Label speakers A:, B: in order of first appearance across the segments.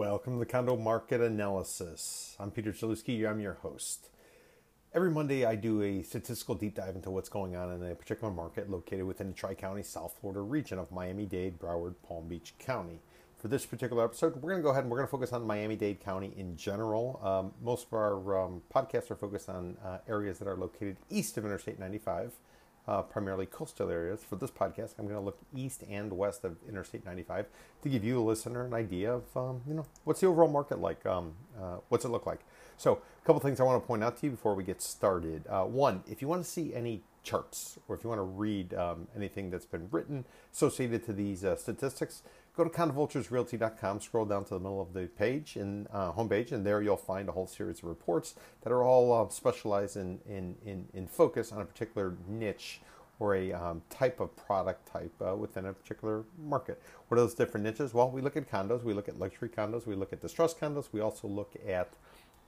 A: Welcome to the Condo Market Analysis. I'm Peter Zalewski. I'm your host. Every Monday, I do a statistical deep dive into what's going on in a particular market located within the Tri County, South Florida region of Miami Dade, Broward, Palm Beach County. For this particular episode, we're going to go ahead and we're going to focus on Miami Dade County in general. Um, most of our um, podcasts are focused on uh, areas that are located east of Interstate 95 uh, primarily coastal areas. For this podcast, I'm going to look east and west of Interstate 95 to give you, a listener, an idea of, um, you know, what's the overall market like? Um, uh, what's it look like? So, a couple things I want to point out to you before we get started. Uh, one, if you want to see any charts or if you want to read um, anything that's been written associated to these uh, statistics, go to condovulturesrealty.com, scroll down to the middle of the page and uh, homepage, and there you'll find a whole series of reports that are all uh, specialized in, in, in, in, focus on a particular niche or a um, type of product type uh, within a particular market. What are those different niches? Well, we look at condos, we look at luxury condos, we look at distressed condos, we also look at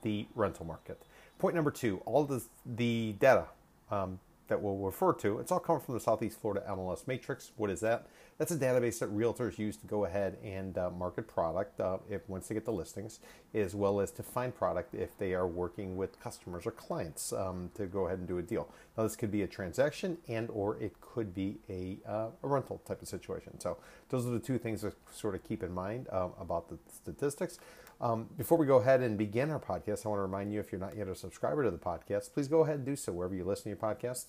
A: the rental market. Point number two, all the, the data um, that we'll refer to, it's all coming from the Southeast Florida MLS Matrix. What is that? That's a database that realtors use to go ahead and uh, market product uh, if once they get the listings, as well as to find product if they are working with customers or clients um, to go ahead and do a deal. Now, this could be a transaction and or it could be a, uh, a rental type of situation. So those are the two things to sort of keep in mind uh, about the statistics. Um, before we go ahead and begin our podcast, I want to remind you if you're not yet a subscriber to the podcast, please go ahead and do so wherever you listen to your podcast.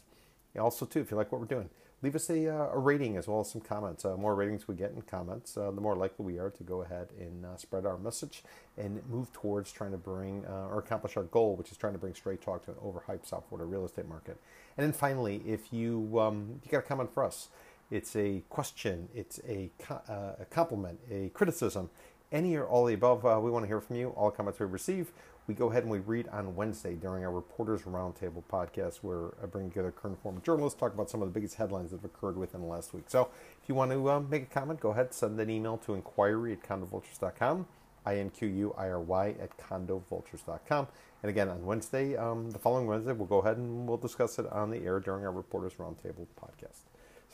A: Also, too, if you like what we're doing, leave us a, uh, a rating as well as some comments. Uh, more ratings we get and comments, uh, the more likely we are to go ahead and uh, spread our message and move towards trying to bring uh, or accomplish our goal, which is trying to bring straight talk to an overhyped South Florida real estate market. And then finally, if you um, you got a comment for us, it's a question, it's a, uh, a compliment, a criticism, any or all the above. we want to hear from you. All comments we receive we go ahead and we read on Wednesday during our Reporters Roundtable podcast, where I bring together current former journalists, talk about some of the biggest headlines that have occurred within the last week. So if you want to um, make a comment, go ahead, and send an email to inquiry at condovultures.com, I-N-Q-U-I-R-Y at condovultures.com. And again, on Wednesday, um, the following Wednesday, we'll go ahead and we'll discuss it on the air during our Reporters Roundtable podcast.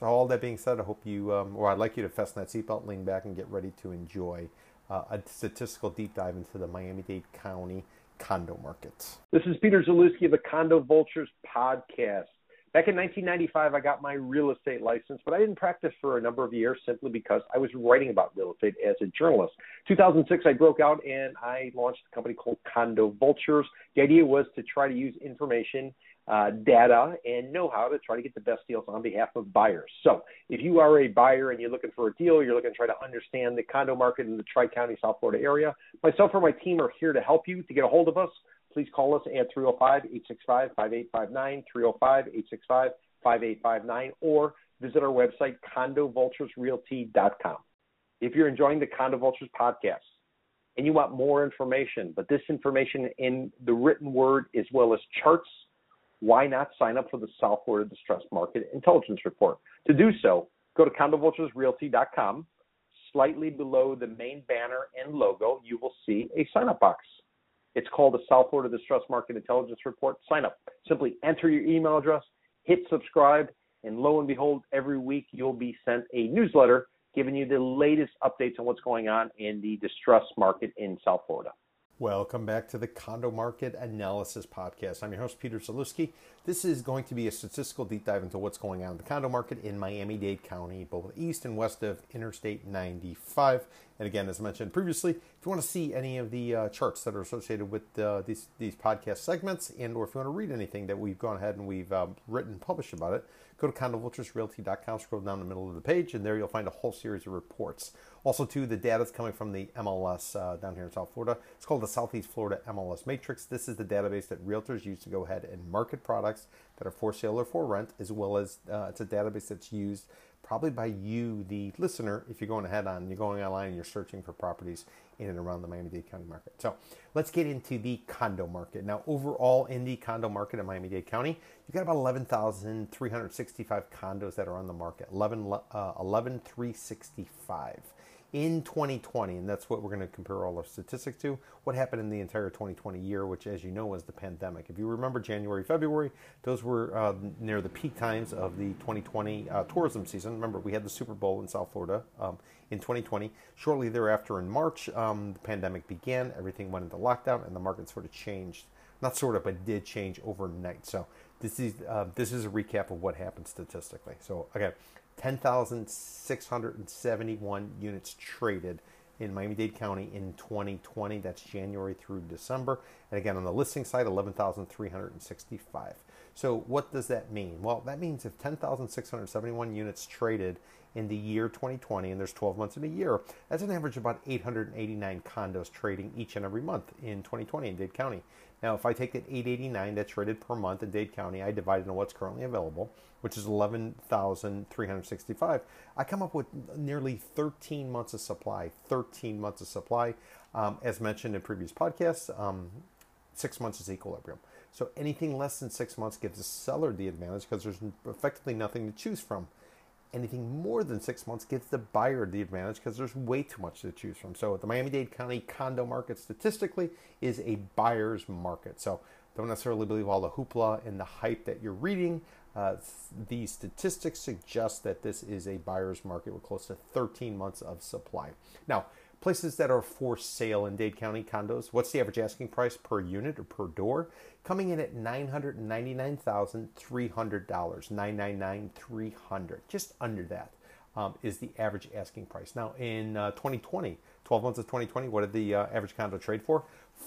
A: So all that being said, I hope you, um, or I'd like you to fasten that seatbelt, lean back, and get ready to enjoy uh, a statistical deep dive into the Miami-Dade County condo market.
B: This is Peter Zalewski of the Condo Vultures podcast. Back in 1995, I got my real estate license, but I didn't practice for a number of years simply because I was writing about real estate as a journalist. 2006, I broke out and I launched a company called Condo Vultures. The idea was to try to use information uh, data and know how to try to get the best deals on behalf of buyers. So, if you are a buyer and you're looking for a deal, you're looking to try to understand the condo market in the Tri County, South Florida area, myself or my team are here to help you. To get a hold of us, please call us at 305 865 5859, 305 865 5859, or visit our website, condovulturesrealty.com. If you're enjoying the Condo Vultures podcast, and you want more information, but this information in the written word as well as charts why not sign up for the South Florida Distressed Market Intelligence Report? To do so, go to condovulturesrealty.com. Slightly below the main banner and logo, you will see a sign up box. It's called the South Florida Distressed Market Intelligence Report sign up. Simply enter your email address, hit subscribe, and lo and behold, every week you'll be sent a newsletter giving you the latest updates on what's going on in the distressed market in South Florida.
A: Welcome back to the Condo Market Analysis Podcast. I'm your host, Peter Zalewski. This is going to be a statistical deep dive into what's going on in the condo market in Miami Dade County, both east and west of Interstate 95. And again, as mentioned previously, if you want to see any of the uh, charts that are associated with uh, these, these podcast segments, and or if you want to read anything that we've gone ahead and we've um, written and published about it, go to condovulturesrealty.com, scroll down the middle of the page, and there you'll find a whole series of reports. Also, too, the data is coming from the MLS uh, down here in South Florida. It's called the Southeast Florida MLS Matrix. This is the database that realtors use to go ahead and market products that are for sale or for rent, as well as uh, it's a database that's used probably by you, the listener, if you're going ahead on, you're going online and you're searching for properties in and around the Miami-Dade County market. So let's get into the condo market. Now, overall in the condo market in Miami-Dade County, you've got about 11,365 condos that are on the market, 11, uh, 11,365. In 2020, and that's what we're going to compare all our statistics to, what happened in the entire 2020 year, which, as you know, was the pandemic. If you remember January, February, those were uh, near the peak times of the 2020 uh, tourism season. Remember, we had the Super Bowl in South Florida um, in 2020. Shortly thereafter, in March, um, the pandemic began, everything went into lockdown, and the market sort of changed. Not sort of, but did change overnight. So this is uh, this is a recap of what happened statistically. So okay, 10,671 units traded in Miami-Dade County in 2020. That's January through December. And again, on the listing side, 11,365. So what does that mean? Well, that means if 10,671 units traded in the year 2020, and there's 12 months in a year, that's an average of about 889 condos trading each and every month in 2020 in Dade County. Now, if I take that 889 that's traded per month in Dade County, I divide it into what's currently available, which is 11,365, I come up with nearly 13 months of supply. 13 months of supply. Um, as mentioned in previous podcasts, um, six months is equilibrium. So anything less than six months gives the seller the advantage because there's effectively nothing to choose from anything more than six months gives the buyer the advantage because there's way too much to choose from. So the Miami-Dade County condo market statistically is a buyer's market. So don't necessarily believe all the hoopla and the hype that you're reading. Uh, the statistics suggest that this is a buyer's market with close to 13 months of supply. Now, places that are for sale in Dade County condos, what's the average asking price per unit or per door? coming in at $999,300. $999,300, just under that. Um, is the average asking price. Now, in uh, 2020, 12 months of 2020, what did the uh, average condo trade for?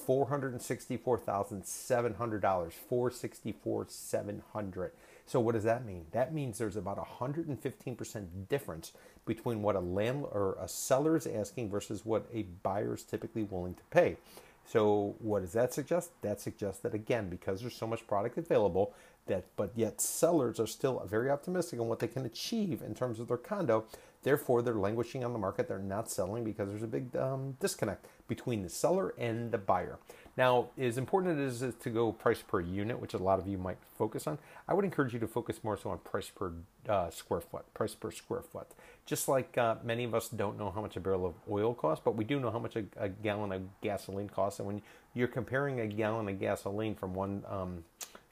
A: $464,700. 464,700. So what does that mean? That means there's about 115% difference between what a land or a seller is asking versus what a buyer is typically willing to pay. So what does that suggest? That suggests that again, because there's so much product available, that but yet sellers are still very optimistic on what they can achieve in terms of their condo. Therefore, they're languishing on the market. They're not selling because there's a big um, disconnect between the seller and the buyer. Now, as important as it is to go price per unit, which a lot of you might focus on, I would encourage you to focus more so on price per uh, square foot, price per square foot. Just like uh, many of us don't know how much a barrel of oil costs, but we do know how much a, a gallon of gasoline costs. And when you're comparing a gallon of gasoline from one um,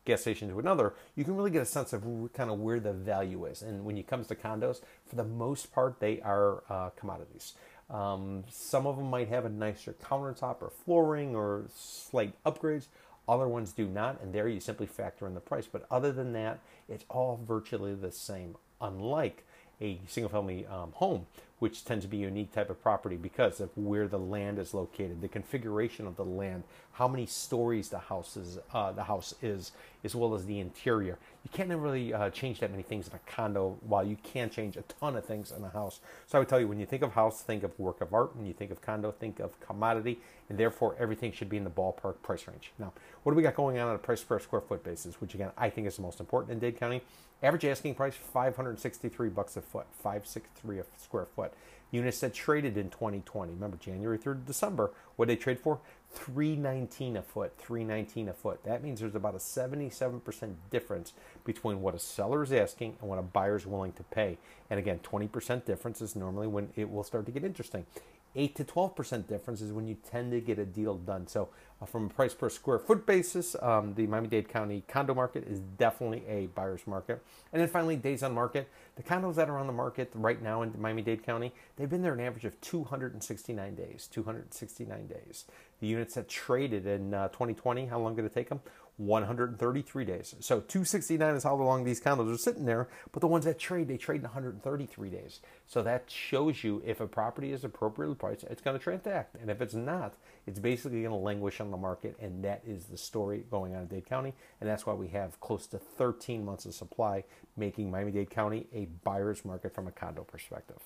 A: gas station to another, you can really get a sense of kind of where the value is. And when it comes to condos, for the most part, they are uh, commodities. Um, some of them might have a nicer countertop or flooring or slight upgrades. Other ones do not, and there you simply factor in the price. But other than that, it's all virtually the same, unlike a single family um, home, which tends to be a unique type of property because of where the land is located, the configuration of the land, how many stories the house is, uh, the house is, as well as the interior. You can't really uh, change that many things in a condo, while you can change a ton of things in a house. So I would tell you, when you think of house, think of work of art. When you think of condo, think of commodity, and therefore everything should be in the ballpark price range. Now, what do we got going on on a price per square foot basis, which again I think is the most important in Dade County? Average asking price 563 bucks a foot, 563 a square foot. Units that traded in 2020. Remember January through December, what they trade for? 319 a foot, 319 a foot. That means there's about a 77% difference between what a seller is asking and what a buyer is willing to pay. And again, 20% difference is normally when it will start to get interesting. 8 to 12% difference is when you tend to get a deal done. So, uh, from a price per square foot basis, um, the Miami Dade County condo market is definitely a buyer's market. And then finally, days on market. The condos that are on the market right now in Miami Dade County, they've been there an average of 269 days. 269 days. The units that traded in uh, 2020, how long did it take them? 133 days. So 269 is how long these condos are sitting there, but the ones that trade, they trade in 133 days. So that shows you if a property is appropriately priced, it's going to transact. And if it's not, it's basically going to languish on the market. And that is the story going on in Dade County. And that's why we have close to 13 months of supply, making Miami Dade County a buyer's market from a condo perspective.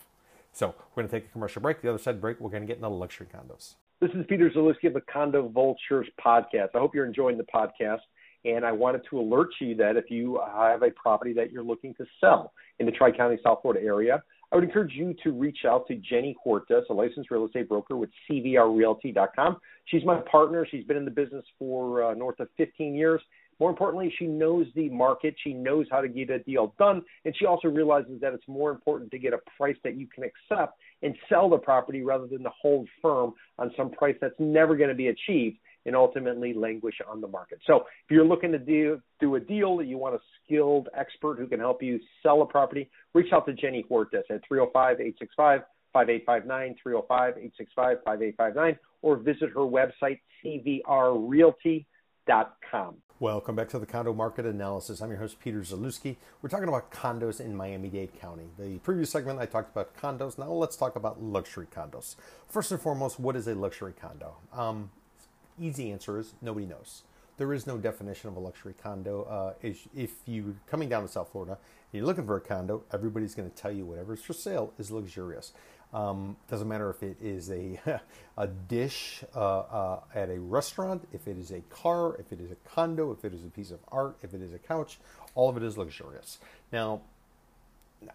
A: So we're going to take a commercial break. The other side break, we're going to get into luxury condos.
B: This is Peter Zalewski of the Condo Vultures podcast. I hope you're enjoying the podcast. And I wanted to alert you that if you have a property that you're looking to sell in the Tri County, South Florida area, I would encourage you to reach out to Jenny Huertas, a licensed real estate broker with CVRRealty.com. She's my partner. She's been in the business for uh, north of 15 years. More importantly, she knows the market. She knows how to get a deal done. And she also realizes that it's more important to get a price that you can accept and sell the property rather than to hold firm on some price that's never going to be achieved and ultimately languish on the market. So if you're looking to do, do a deal that you want a skilled expert who can help you sell a property, reach out to Jenny Huertas at 305-865 5859 305 865 5859 or visit her website cvrrealty.com.
A: Welcome back to the Condo Market Analysis. I'm your host, Peter Zalewski. We're talking about condos in Miami Dade County. The previous segment, I talked about condos. Now let's talk about luxury condos. First and foremost, what is a luxury condo? Um, easy answer is nobody knows. There is no definition of a luxury condo. Uh, if you're coming down to South Florida and you're looking for a condo, everybody's going to tell you whatever's for sale is luxurious. Um, doesn't matter if it is a, a dish uh, uh, at a restaurant, if it is a car, if it is a condo, if it is a piece of art, if it is a couch, all of it is luxurious. Now,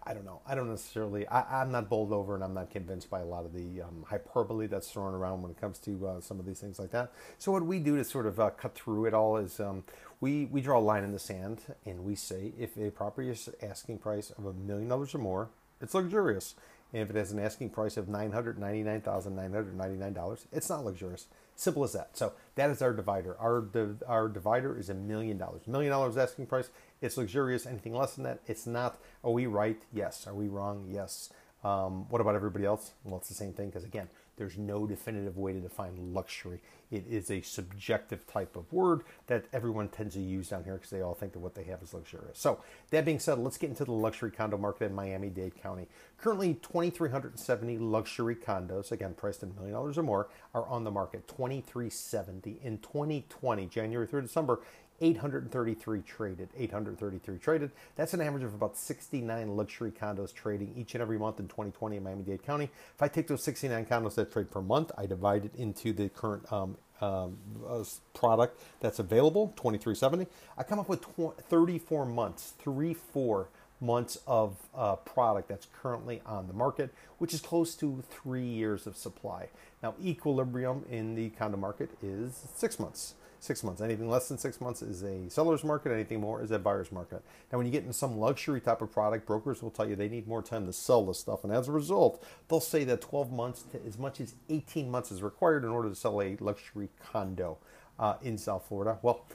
A: I don't know. I don't necessarily. I, am not bowled over, and I'm not convinced by a lot of the um, hyperbole that's thrown around when it comes to uh, some of these things like that. So what we do to sort of uh, cut through it all is um, we we draw a line in the sand, and we say if a property is asking price of a million dollars or more, it's luxurious. And if it has an asking price of $999,999, it's not luxurious. Simple as that. So that is our divider. Our, our divider is a million dollars. Million dollars asking price, it's luxurious. Anything less than that, it's not. Are we right? Yes. Are we wrong? Yes. Um, what about everybody else? Well, it's the same thing because, again, there's no definitive way to define luxury. It is a subjective type of word that everyone tends to use down here because they all think that what they have is luxurious. So, that being said, let's get into the luxury condo market in Miami Dade County. Currently, 2,370 luxury condos, again, priced at a million dollars or more, are on the market. 2,370 in 2020, January through December. 833 traded. 833 traded. That's an average of about 69 luxury condos trading each and every month in 2020 in Miami Dade County. If I take those 69 condos that trade per month, I divide it into the current um, um, uh, product that's available, 2370. I come up with tw- 34 months, three, four months of uh, product that's currently on the market, which is close to three years of supply. Now, equilibrium in the condo market is six months six months. Anything less than six months is a seller's market. Anything more is a buyer's market. Now, when you get into some luxury type of product, brokers will tell you they need more time to sell this stuff. And as a result, they'll say that 12 months to as much as 18 months is required in order to sell a luxury condo uh, in South Florida. Well,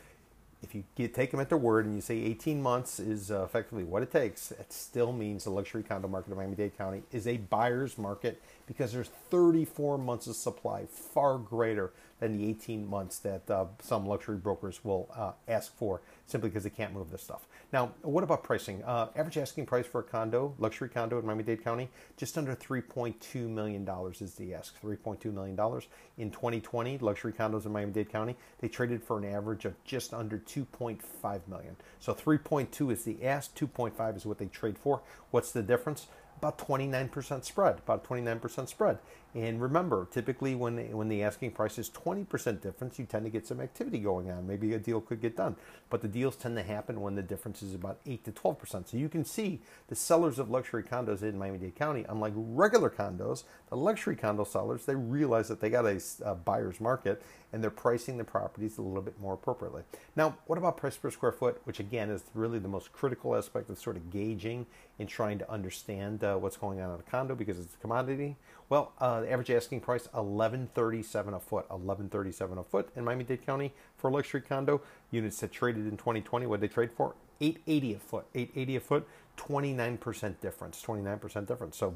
A: if you get, take them at their word and you say 18 months is uh, effectively what it takes, it still means the luxury condo market of Miami-Dade County is a buyer's market because there's 34 months of supply, far greater than the 18 months that uh, some luxury brokers will uh, ask for simply because they can't move this stuff. Now, what about pricing? Uh, average asking price for a condo, luxury condo in Miami Dade County, just under $3.2 million is the ask. $3.2 million. In 2020, luxury condos in Miami Dade County, they traded for an average of just under 2.5 million. So 3.2 is the ask, 2.5 is what they trade for. What's the difference? about 29% spread, about 29% spread. And remember, typically when when the asking price is 20% difference, you tend to get some activity going on. Maybe a deal could get done, but the deals tend to happen when the difference is about 8 to 12%. So you can see the sellers of luxury condos in Miami-Dade County, unlike regular condos, the luxury condo sellers, they realize that they got a, a buyer's market and they're pricing the properties a little bit more appropriately. Now, what about price per square foot, which again is really the most critical aspect of sort of gauging and trying to understand uh, what's going on in a condo because it's a commodity. Well, uh, the average asking price eleven thirty seven a foot, eleven thirty seven a foot in Miami Dade County for a luxury condo. Units that traded in 2020, what they trade for? 880 a foot, 880 a foot, 29% difference, 29% difference. So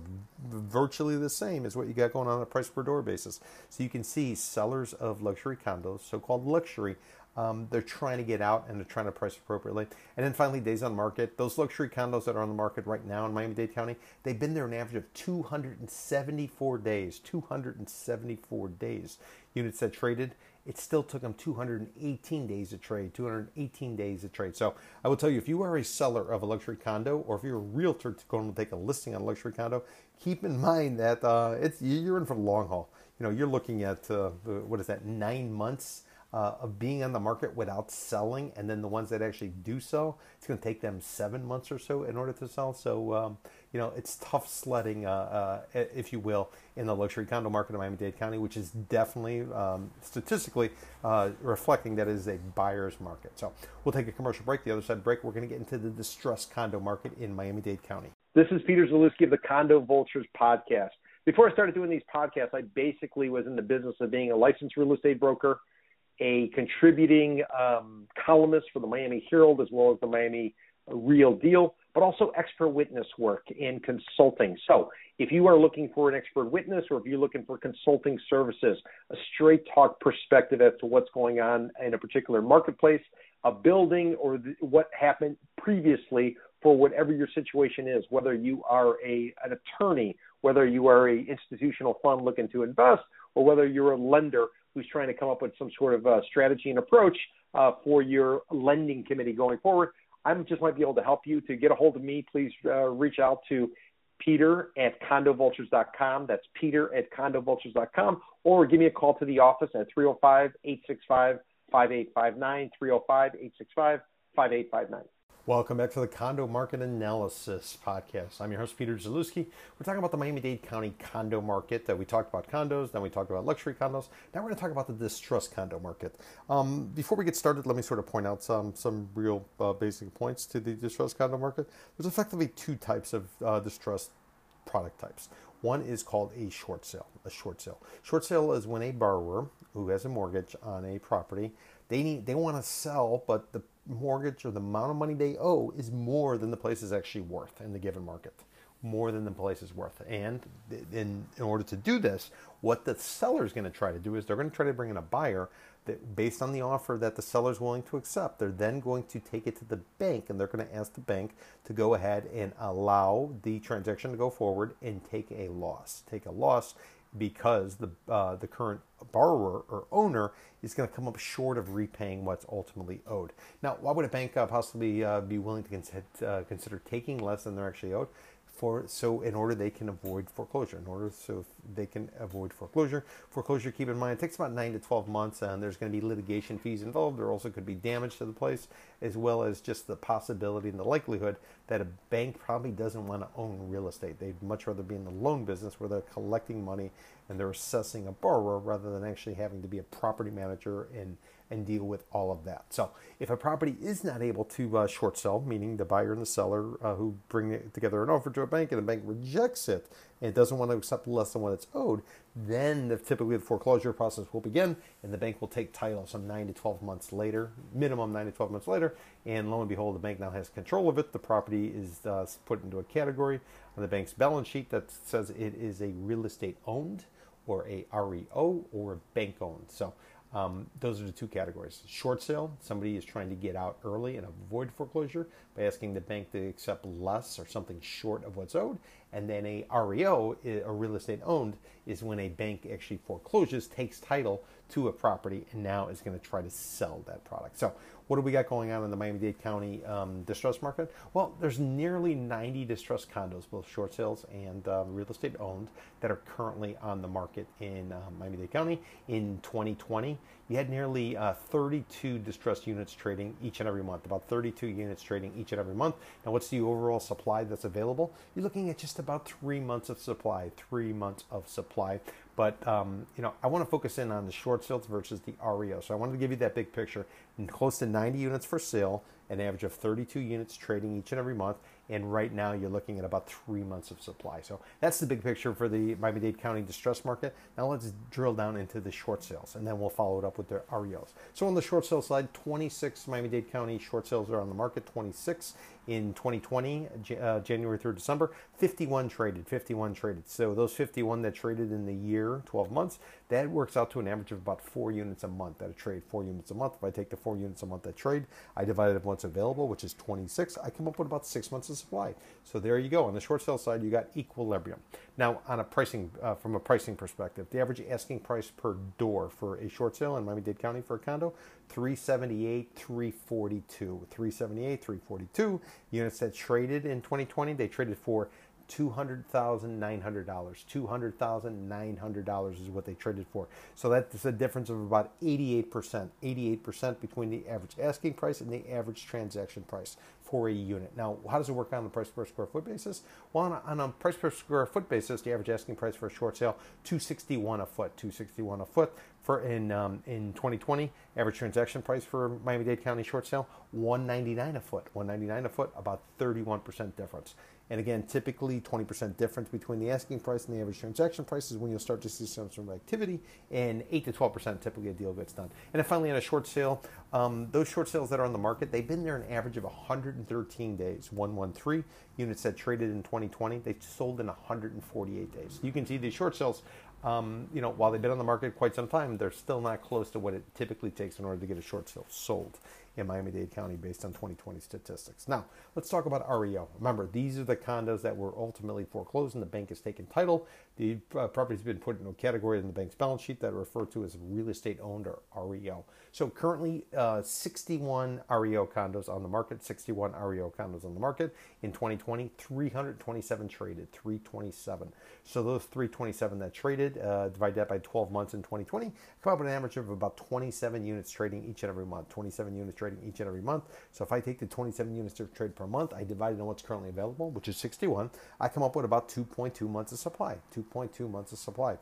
A: virtually the same as what you got going on a price per door basis. So you can see sellers of luxury condos, so-called luxury, um, they're trying to get out and they're trying to price appropriately. And then finally, days on market. Those luxury condos that are on the market right now in Miami Dade County, they've been there an average of 274 days. 274 days. Units that traded, it still took them 218 days to trade. 218 days to trade. So I will tell you, if you are a seller of a luxury condo, or if you're a realtor going to take a listing on a luxury condo, keep in mind that uh, it's you're in for the long haul. You know, you're looking at uh, what is that? Nine months uh, of being on the market without selling, and then the ones that actually do sell, it's going to take them seven months or so in order to sell. So, um, you know, it's tough sledding, uh, uh, if you will, in the luxury condo market in Miami Dade County, which is definitely um, statistically uh, reflecting that it is a buyer's market. So, we'll take a commercial break. The other side break, we're going to get into the distressed condo market in Miami Dade County.
B: This is Peter Zalewski of the Condo Vultures podcast. before I started doing these podcasts, I basically was in the business of being a licensed real estate broker, a contributing um, columnist for the Miami Herald as well as the Miami Real Deal, but also expert witness work and consulting. So if you are looking for an expert witness or if you're looking for consulting services, a straight talk perspective as to what's going on in a particular marketplace, a building, or what happened previously for whatever your situation is, whether you are a, an attorney, whether you are a institutional fund looking to invest, or whether you're a lender who's trying to come up with some sort of uh, strategy and approach uh, for your lending committee going forward. I just might be able to help you. To get a hold of me, please uh, reach out to peter at condovultures.com. That's peter at condovultures.com. Or give me a call to the office at 305 865 5859, 305 865 5859.
A: Welcome back to the Condo Market Analysis Podcast. I'm your host, Peter Zalewski. We're talking about the Miami Dade County condo market. That we talked about condos, then we talked about luxury condos. Now we're going to talk about the distressed condo market. Um, before we get started, let me sort of point out some some real uh, basic points to the distressed condo market. There's effectively two types of uh, product types. One is called a short sale. A short sale. Short sale is when a borrower who has a mortgage on a property they need they want to sell, but the mortgage or the amount of money they owe is more than the place is actually worth in the given market. More than the place is worth. And in, in order to do this, what the seller is going to try to do is they're going to try to bring in a buyer that, based on the offer that the seller is willing to accept, they're then going to take it to the bank and they're going to ask the bank to go ahead and allow the transaction to go forward and take a loss. Take a loss because the uh, the current borrower or owner is going to come up short of repaying what's ultimately owed. Now, why would a bank uh, possibly uh, be willing to consider, uh, consider taking less than they're actually owed? For so in order they can avoid foreclosure in order so they can avoid foreclosure foreclosure keep in mind it takes about 9 to 12 months and there's going to be litigation fees involved. There also could be damage to the place as well as just the possibility and the likelihood that a bank probably doesn't want to own real estate. They'd much rather be in the loan business where they're collecting money and they're assessing a borrower rather than actually having to be a property manager and and deal with all of that. So, if a property is not able to uh, short sell, meaning the buyer and the seller uh, who bring together an offer to a bank and the bank rejects it and doesn't want to accept less than what it's owed, then the, typically the foreclosure process will begin and the bank will take title some 9 to 12 months later, minimum 9 to 12 months later, and lo and behold, the bank now has control of it. The property is uh, put into a category on the bank's balance sheet that says it is a real estate owned or a REO or a bank owned. So, um, those are the two categories. Short sale, somebody is trying to get out early and avoid foreclosure by asking the bank to accept less or something short of what's owed. And then a REO, a real estate owned, is when a bank actually forecloses, takes title to a property, and now is going to try to sell that product. So, what do we got going on in the Miami Dade County um, distress market? Well, there's nearly 90 distressed condos, both short sales and um, real estate owned, that are currently on the market in uh, Miami Dade County. In 2020, you had nearly uh, 32 distressed units trading each and every month, about 32 units trading each and every month. Now, what's the overall supply that's available? You're looking at just about three months of supply, three months of supply. But um, you know, I want to focus in on the short sales versus the REO. So I wanted to give you that big picture. And close to 90 units for sale, an average of 32 units trading each and every month. And right now, you're looking at about three months of supply. So that's the big picture for the Miami Dade County distress market. Now let's drill down into the short sales, and then we'll follow it up with the REOs. So on the short sale side, 26 Miami Dade County short sales are on the market. 26 in 2020, uh, January through December, 51 traded, 51 traded. So those 51 that traded in the year, 12 months, that works out to an average of about four units a month that a trade, four units a month. If I take the four units a month that trade, I divide it by what's available, which is 26, I come up with about six months of supply. So there you go. On the short sale side, you got equilibrium. Now, on a pricing, uh, from a pricing perspective, the average asking price per door for a short sale in Miami-Dade County for a condo, 378, 342, 378, 342 units that traded in 2020. They traded for $200,900. $200,900 is what they traded for. So that's a difference of about 88%. 88% between the average asking price and the average transaction price for a unit. Now, how does it work on the price per square foot basis? Well, on a, on a price per square foot basis, the average asking price for a short sale 261 a foot, 261 a foot for in um, in 2020. Average transaction price for Miami-Dade County short sale 199 a foot, 199 a foot, about 31% difference. And again, typically 20% difference between the asking price and the average transaction price is when you'll start to see some sort of activity, and 8 to 12% typically a deal gets done. And then finally, on a short sale, um, those short sales that are on the market, they've been there an average of 113 days. 113 units that traded in 2020, they sold in 148 days. You can see these short sales um, you know, while they've been on the market quite some time, they're still not close to what it typically takes in order to get a short sale sold in Miami-Dade County based on 2020 statistics. Now, let's talk about REO. Remember, these are the condos that were ultimately foreclosed and the bank has taken title. The uh, property's been put in a category in the bank's balance sheet that are referred to as real estate owned or REO. So currently, uh, 61 REO condos on the market, 61 REO condos on the market. In 2020, 327 traded, 327. So those 327 that traded, uh, divide that by 12 months in 2020, come up with an average of about 27 units trading each and every month. 27 units trading each and every month. So if I take the 27 units to trade per month, I divide it on what's currently available, which is 61, I come up with about 2.2 months of supply. 2.2 months of supply.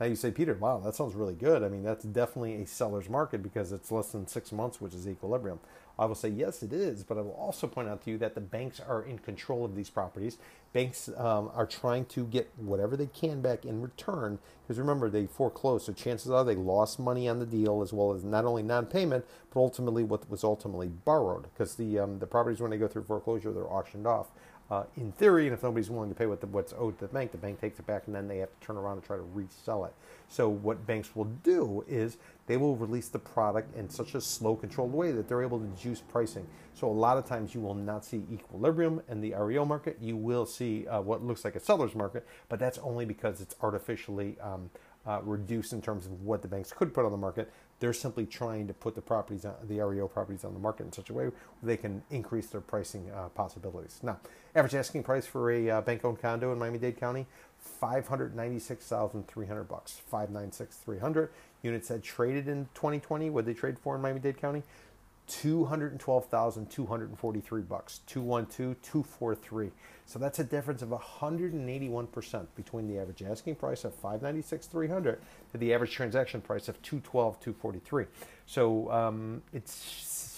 A: Now you say, Peter, wow, that sounds really good. I mean, that's definitely a seller's market because it's less than six months, which is equilibrium. I will say, yes, it is, but I will also point out to you that the banks are in control of these properties. Banks um, are trying to get whatever they can back in return because remember, they foreclosed, so chances are they lost money on the deal as well as not only non payment, but ultimately what was ultimately borrowed because the, um, the properties, when they go through foreclosure, they're auctioned off uh, in theory, and if nobody's willing to pay what the, what's owed to the bank, the bank takes it back and then they have to turn around and try to resell it. So, what banks will do is they will release the product in such a slow, controlled way that they're able to juice pricing. So, a lot of times you will not see equilibrium in the REO market. You will see uh, what looks like a seller's market, but that's only because it's artificially um, uh, reduced in terms of what the banks could put on the market. They're simply trying to put the properties, on, the REO properties, on the market in such a way they can increase their pricing uh, possibilities. Now, average asking price for a uh, bank-owned condo in Miami-Dade County, five hundred ninety-six thousand three hundred bucks. Five nine six three hundred units that traded in 2020. What they trade for in Miami-Dade County? 212,243 bucks. 212,243. So that's a difference of 181% between the average asking price of 596,300 to the average transaction price of 212,243. So um, it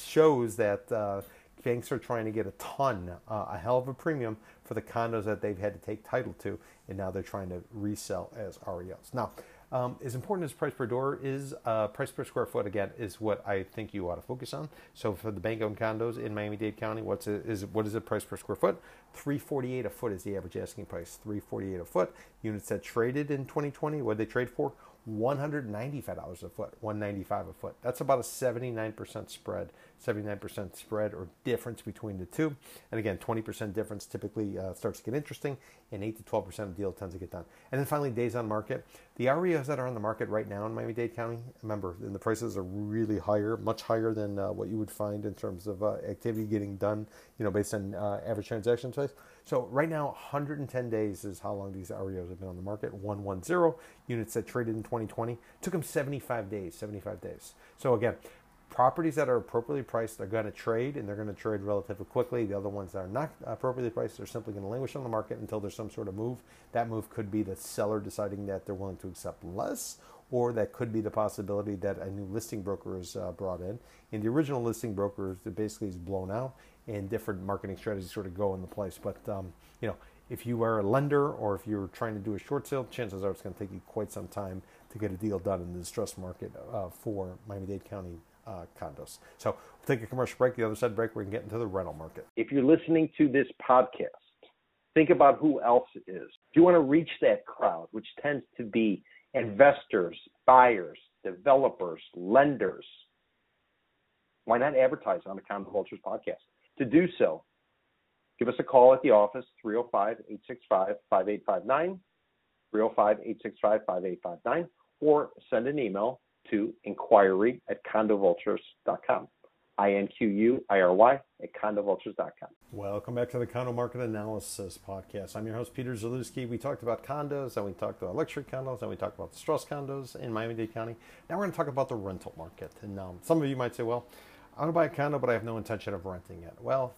A: shows that uh, banks are trying to get a ton, uh, a hell of a premium for the condos that they've had to take title to, and now they're trying to resell as REOs. Now, um, as important as price per door is, uh, price per square foot again is what I think you ought to focus on. So for the bank-owned condos in Miami-Dade County, what's it, is what is the price per square foot? 348 a foot is the average asking price. 348 a foot. Units that traded in 2020, what did they trade for? $195 a foot, 195 a foot. That's about a 79% spread, 79% spread or difference between the two. And again, 20% difference typically uh, starts to get interesting, and 8 to 12% of deal tends to get done. And then finally, days on market. The REOs that are on the market right now in Miami-Dade County, remember, and the prices are really higher, much higher than uh, what you would find in terms of uh, activity getting done, you know, based on uh, average transaction size. So right now, 110 days is how long these REOs have been on the market. 110 units that traded in 2020 took them 75 days. 75 days. So again, properties that are appropriately priced are going to trade and they're going to trade relatively quickly. The other ones that are not appropriately priced are simply going to languish on the market until there's some sort of move. That move could be the seller deciding that they're willing to accept less, or that could be the possibility that a new listing broker is uh, brought in. And the original listing broker is basically is blown out, and different marketing strategies sort of go into place. But um, you know, if you are a lender or if you're trying to do a short sale, chances are it's going to take you quite some time to get a deal done in the distressed market uh, for Miami-Dade County uh, condos. So we'll take a commercial break. The other side break, we can get into the rental market.
B: If you're listening to this podcast, think about who else is. If you want to reach that crowd, which tends to be investors, buyers, developers, lenders, why not advertise on the Condo Vultures podcast? To do so, give us a call at the office, 305 865 5859, 305 865 5859, or send an email to inquiry at condovultures.com. I-N-Q-U-I-R-Y at condovultures.com.
A: Welcome back to the Condo Market Analysis Podcast. I'm your host, Peter Zalewski. We talked about condos, and we talked about luxury condos, and we talked about distressed condos in Miami-Dade County. Now we're going to talk about the rental market. And um, some of you might say, well, I want to buy a condo, but I have no intention of renting it. Well,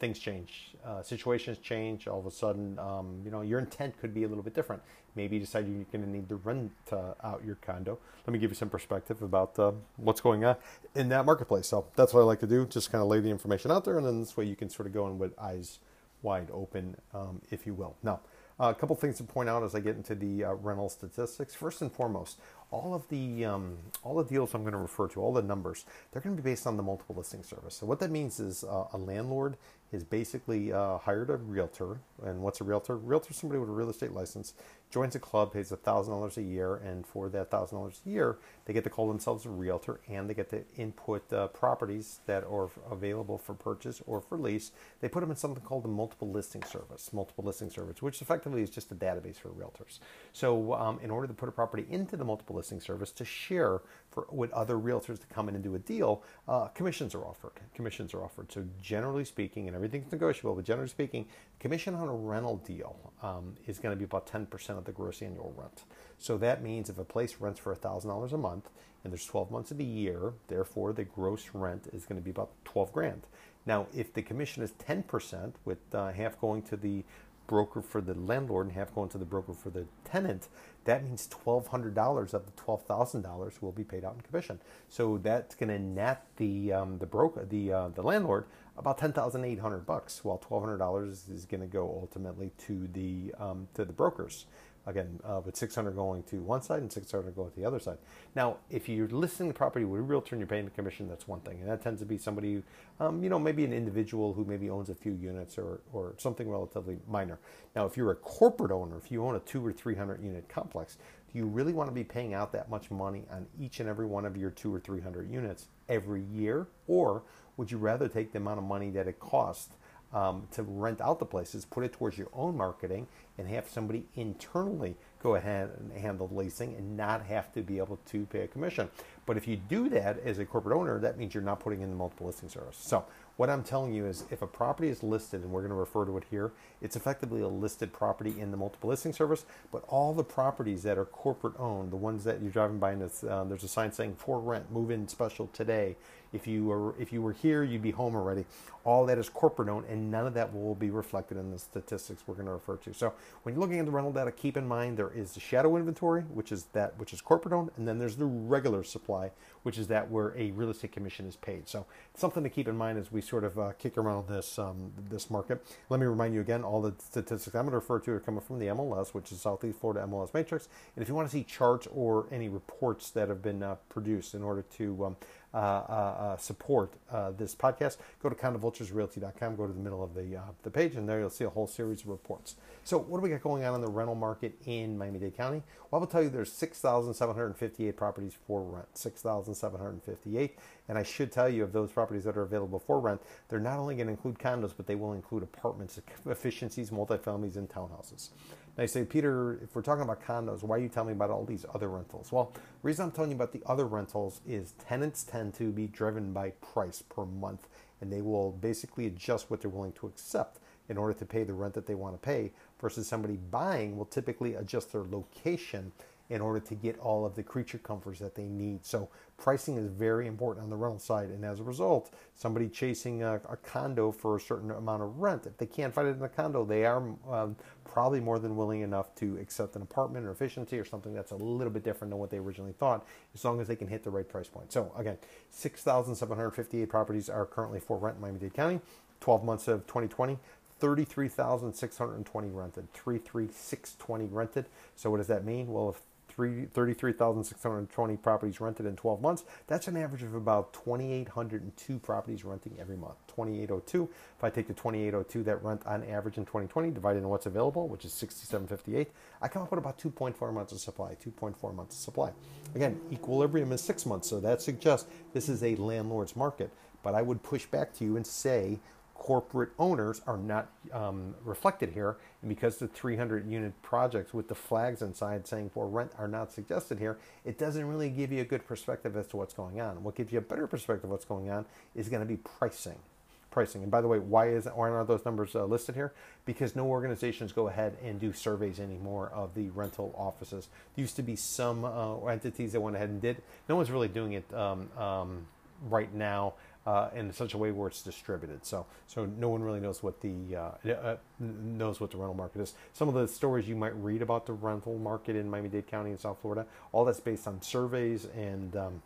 A: things change, uh, situations change. All of a sudden, um, you know, your intent could be a little bit different. Maybe you decide you're going to need to rent uh, out your condo. Let me give you some perspective about uh, what's going on in that marketplace. So that's what I like to do. Just kind of lay the information out there, and then this way you can sort of go in with eyes wide open, um, if you will. Now, uh, a couple things to point out as I get into the uh, rental statistics. First and foremost, all of the um, all the deals I'm going to refer to, all the numbers, they're going to be based on the multiple listing service. So what that means is uh, a landlord has basically uh, hired a realtor. And what's a realtor? Realtor is somebody with a real estate license, joins a club, pays $1,000 a year, and for that $1,000 a year, they get to call themselves a realtor and they get to input uh, properties that are available for purchase or for lease. They put them in something called the multiple listing service, multiple listing service, which effectively is just a database for realtors. So, um, in order to put a property into the multiple listing service to share for with other realtors to come in and do a deal, uh, commissions are offered. Commissions are offered. So, generally speaking, and everything's negotiable, but generally speaking, commission on a rental deal um, is going to be about 10% of the gross annual rent. So that means if a place rents for $1,000 a month and there's 12 months of the year, therefore the gross rent is going to be about 12 grand. Now, if the commission is 10%, with uh, half going to the broker for the landlord and half going to the broker for the tenant, that means $1,200 of the $12,000 will be paid out in commission. So that's going to net the um, the broker, the uh, the landlord, about 10,800 bucks, while $1,200 is going to go ultimately to the um, to the brokers. Again, uh, with 600 going to one side and 600 going to the other side. Now, if you're listing the property with a realtor and you're paying the commission, that's one thing, and that tends to be somebody, um, you know, maybe an individual who maybe owns a few units or or something relatively minor. Now, if you're a corporate owner, if you own a two or 300 unit complex, do you really want to be paying out that much money on each and every one of your two or 300 units every year, or would you rather take the amount of money that it costs? Um, to rent out the places, put it towards your own marketing, and have somebody internally go ahead and handle leasing and not have to be able to pay a commission. But if you do that as a corporate owner, that means you're not putting in the multiple listing service. So what I'm telling you is if a property is listed, and we're going to refer to it here, it's effectively a listed property in the multiple listing service, but all the properties that are corporate owned, the ones that you're driving by and uh, there's a sign saying for rent, move in special today, if you were if you were here, you'd be home already. All that is corporate owned, and none of that will be reflected in the statistics we're going to refer to. So when you're looking at the rental data, keep in mind there is the shadow inventory, which is that which is corporate owned, and then there's the regular supply, which is that where a real estate commission is paid. So something to keep in mind as we sort of uh, kick around this um, this market. Let me remind you again, all the statistics I'm going to refer to are coming from the MLS, which is Southeast Florida MLS Matrix. And if you want to see charts or any reports that have been uh, produced in order to um, Uh, uh, uh, support this podcast, go to condovulturesrealty.com, go to the middle of the, the page, and there you'll see a whole series of reports. So, what do we got going on in the rental market in Miami Dade County? Well, I will tell you there's 6,758 properties for rent, 6,758. And I should tell you of those properties that are available for rent, they're not only going to include condos, but they will include apartments, efficiencies, multifamilies, and townhouses. They say, Peter, if we're talking about condos, why are you telling me about all these other rentals? Well, the reason I'm telling you about the other rentals is tenants tend to be driven by price per month, and they will basically adjust what they're willing to accept in order to pay the rent that they want to pay, versus somebody buying will typically adjust their location in order to get all of the creature comforts that they need. So pricing is very important on the rental side, and as a result, somebody chasing a, a condo for a certain amount of rent, if they can't find it in the condo, they are um, probably more than willing enough to accept an apartment or efficiency or something that's a little bit different than what they originally thought, as long as they can hit the right price point. So again, 6,758 properties are currently for rent in Miami-Dade County. 12 months of 2020, 33,620 rented, 33,620 rented. So what does that mean? Well, if 33,620 properties rented in 12 months. That's an average of about 2,802 properties renting every month. 2,802. If I take the 2,802 that rent on average in 2020, divided into what's available, which is 6,758, I come up with about 2.4 months of supply. 2.4 months of supply. Again, equilibrium is six months, so that suggests this is a landlord's market. But I would push back to you and say corporate owners are not um, reflected here. And because the 300 unit projects with the flags inside saying for rent are not suggested here, it doesn't really give you a good perspective as to what's going on. What gives you a better perspective of what's going on is going to be pricing. Pricing. And by the way, why is why aren't those numbers uh, listed here? Because no organizations go ahead and do surveys anymore of the rental offices. There used to be some uh, entities that went ahead and did. No one's really doing it um, um, right now uh, in such a way where it's distributed. So so no one really knows what the uh, uh, knows what the rental market is. Some of the stories you might read about the rental market in Miami-Dade County in South Florida, all that's based on surveys and um,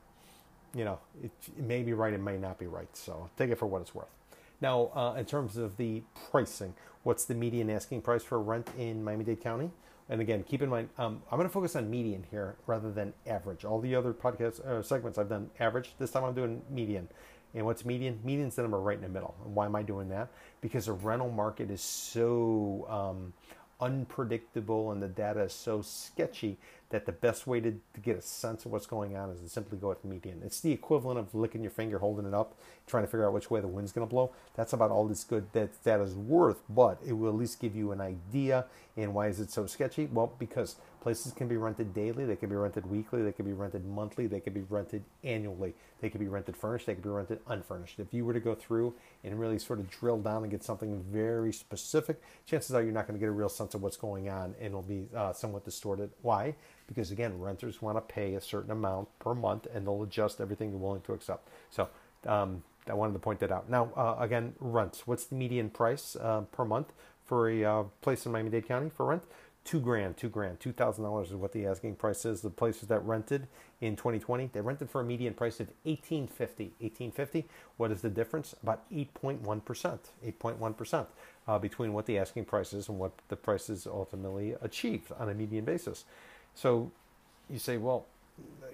A: you know it, it, may be right, it may not be right. So take it for what it's worth. Now, uh, in terms of the pricing, what's the median asking price for rent in Miami-Dade County? And again, keep in mind, um, I'm going to focus on median here rather than average. All the other podcast uh, segments I've done average. This time I'm doing median. And what's median? Median's the number right in the middle. And why am I doing that? Because the rental market is so um, unpredictable and the data is so sketchy that the best way to, to get a sense of what's going on is to simply go with median. It's the equivalent of licking your finger, holding it up, trying to figure out which way the wind's going to blow. That's about all this good that data is worth, but it will at least give you an idea. And why is it so sketchy? Well, because places can be rented daily, they can be rented weekly, they can be rented monthly, they can be rented annually, they can be rented furnished, they can be rented unfurnished. If you were to go through and really sort of drill down and get something very specific, chances are you're not going to get a real sense of what's going on and it'll be uh, somewhat distorted. Why? because again, renters want to pay a certain amount per month, and they'll adjust everything they're willing to accept. So um, I wanted to point that out. Now, uh, again, rents. What's the median price uh, per month for a uh, place in Miami-Dade County for rent? Two grand, two grand, two thousand dollars is what the asking price is. The places that rented in 2020, they rented for a median price of 1850. 1850. What is the difference? About 8.1 percent. 8.1 percent uh, between what the asking price is and what the prices ultimately achieved on a median basis. So you say, well,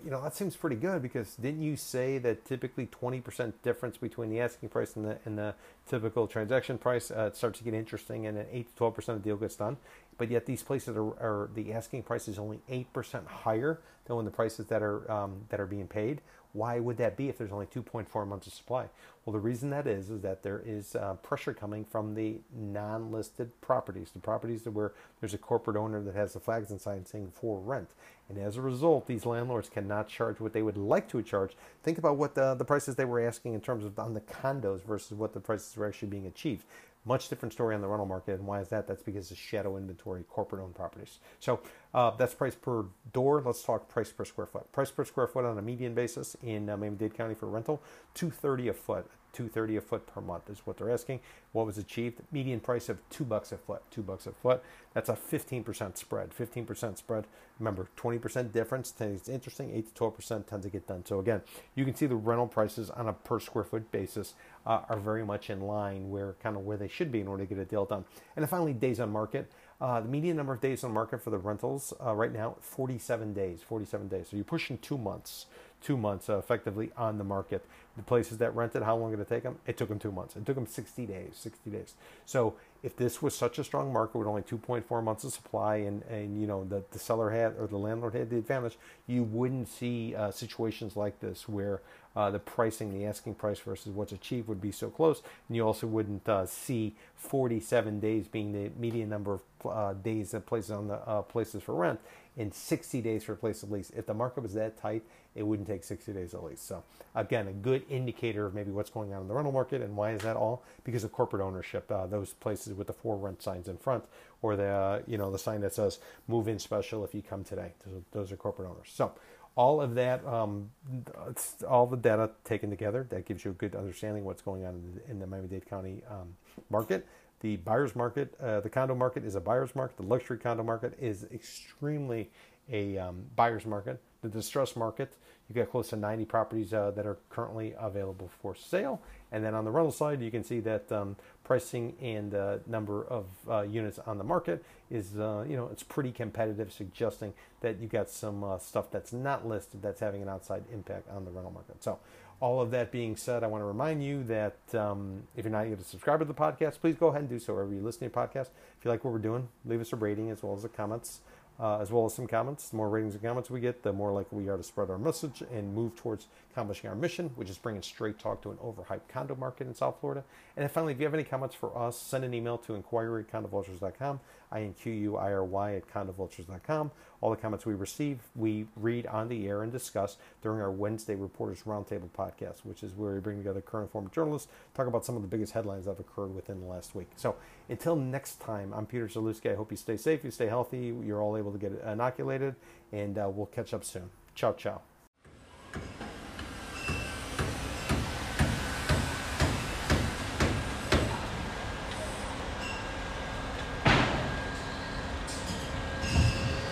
A: you know, that seems pretty good because didn't you say that typically 20% difference between the asking price and the, and the typical transaction price uh, starts to get interesting and then 8 to 12% of the deal gets done? But yet these places are, are the asking price is only 8% higher than when the prices that are, um, that are being paid. Why would that be if there's only 2.4 months of supply? Well, the reason that is is that there is uh, pressure coming from the non-listed properties, the properties that where there's a corporate owner that has the flags and signs saying for rent, and as a result, these landlords cannot charge what they would like to charge. Think about what the, the prices they were asking in terms of on the condos versus what the prices were actually being achieved. Much different story on the rental market. And why is that? That's because of shadow inventory, corporate owned properties. So uh, that's price per door. Let's talk price per square foot. Price per square foot on a median basis in uh, Miami-Dade County for rental, 230 a foot. 230 a foot per month is what they're asking. What was achieved? Median price of two bucks a foot. Two bucks a foot. That's a 15% spread. 15% spread. Remember, 20% difference. It's interesting. 8 to 12% tends to get done. So again, you can see the rental prices on a per square foot basis uh, are very much in line where kind of where they should be in order to get a deal done. And then finally, days on market. Uh, the median number of days on market for the rentals uh, right now, 47 days. 47 days. So you're pushing two months two months uh, effectively on the market. The places that rented, how long did it take them? It took them two months. It took them 60 days, 60 days. So if this was such a strong market with only 2.4 months of supply and, and you know, the, the seller had or the landlord had the advantage, you wouldn't see uh, situations like this where uh, the pricing, the asking price versus what's achieved would be so close. And you also wouldn't uh, see 47 days being the median number of uh, days that places on the uh, places for rent in 60 days for a place of lease. If the market was that tight, it wouldn't take 60 days at least. So again, a good indicator of maybe what's going on in the rental market and why is that all? Because of corporate ownership. Uh, those places with the four rent signs in front, or the uh, you know the sign that says "Move in special if you come today." Those, those are corporate owners. So all of that, um, all the data taken together, that gives you a good understanding what's going on in the, in the Miami-Dade County um, market. The buyer's market, uh, the condo market is a buyer's market. The luxury condo market is extremely a um, buyer's market. The distressed market, you got close to 90 properties uh, that are currently available for sale. And then on the rental side, you can see that um, pricing and uh, number of uh, units on the market is, uh, you know, it's pretty competitive, suggesting that you got some uh, stuff that's not listed that's having an outside impact on the rental market. So all of that being said, I want to remind you that um, if you're not yet a subscriber to the podcast, please go ahead and do so wherever you listen to your podcast. If you like what we're doing, leave us a rating as well as the comments uh, as well as some comments. The more ratings and comments we get, the more likely we are to spread our message and move towards accomplishing our mission, which is bringing straight talk to an overhyped condo market in South Florida. And then finally, if you have any comments for us, send an email to inquiry at condovultures.com, I-N-Q-U-I-R-Y at condovultures.com. All the comments we receive, we read on the air and discuss during our Wednesday Reporters Roundtable podcast, which is where we bring together current and former journalists, talk about some of the biggest headlines that have occurred within the last week. So until next time, I'm Peter Zalewski. I hope you stay safe, you stay healthy, you're all able to get inoculated, and uh, we'll catch up soon. Ciao, ciao.